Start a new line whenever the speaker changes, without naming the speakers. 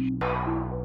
Música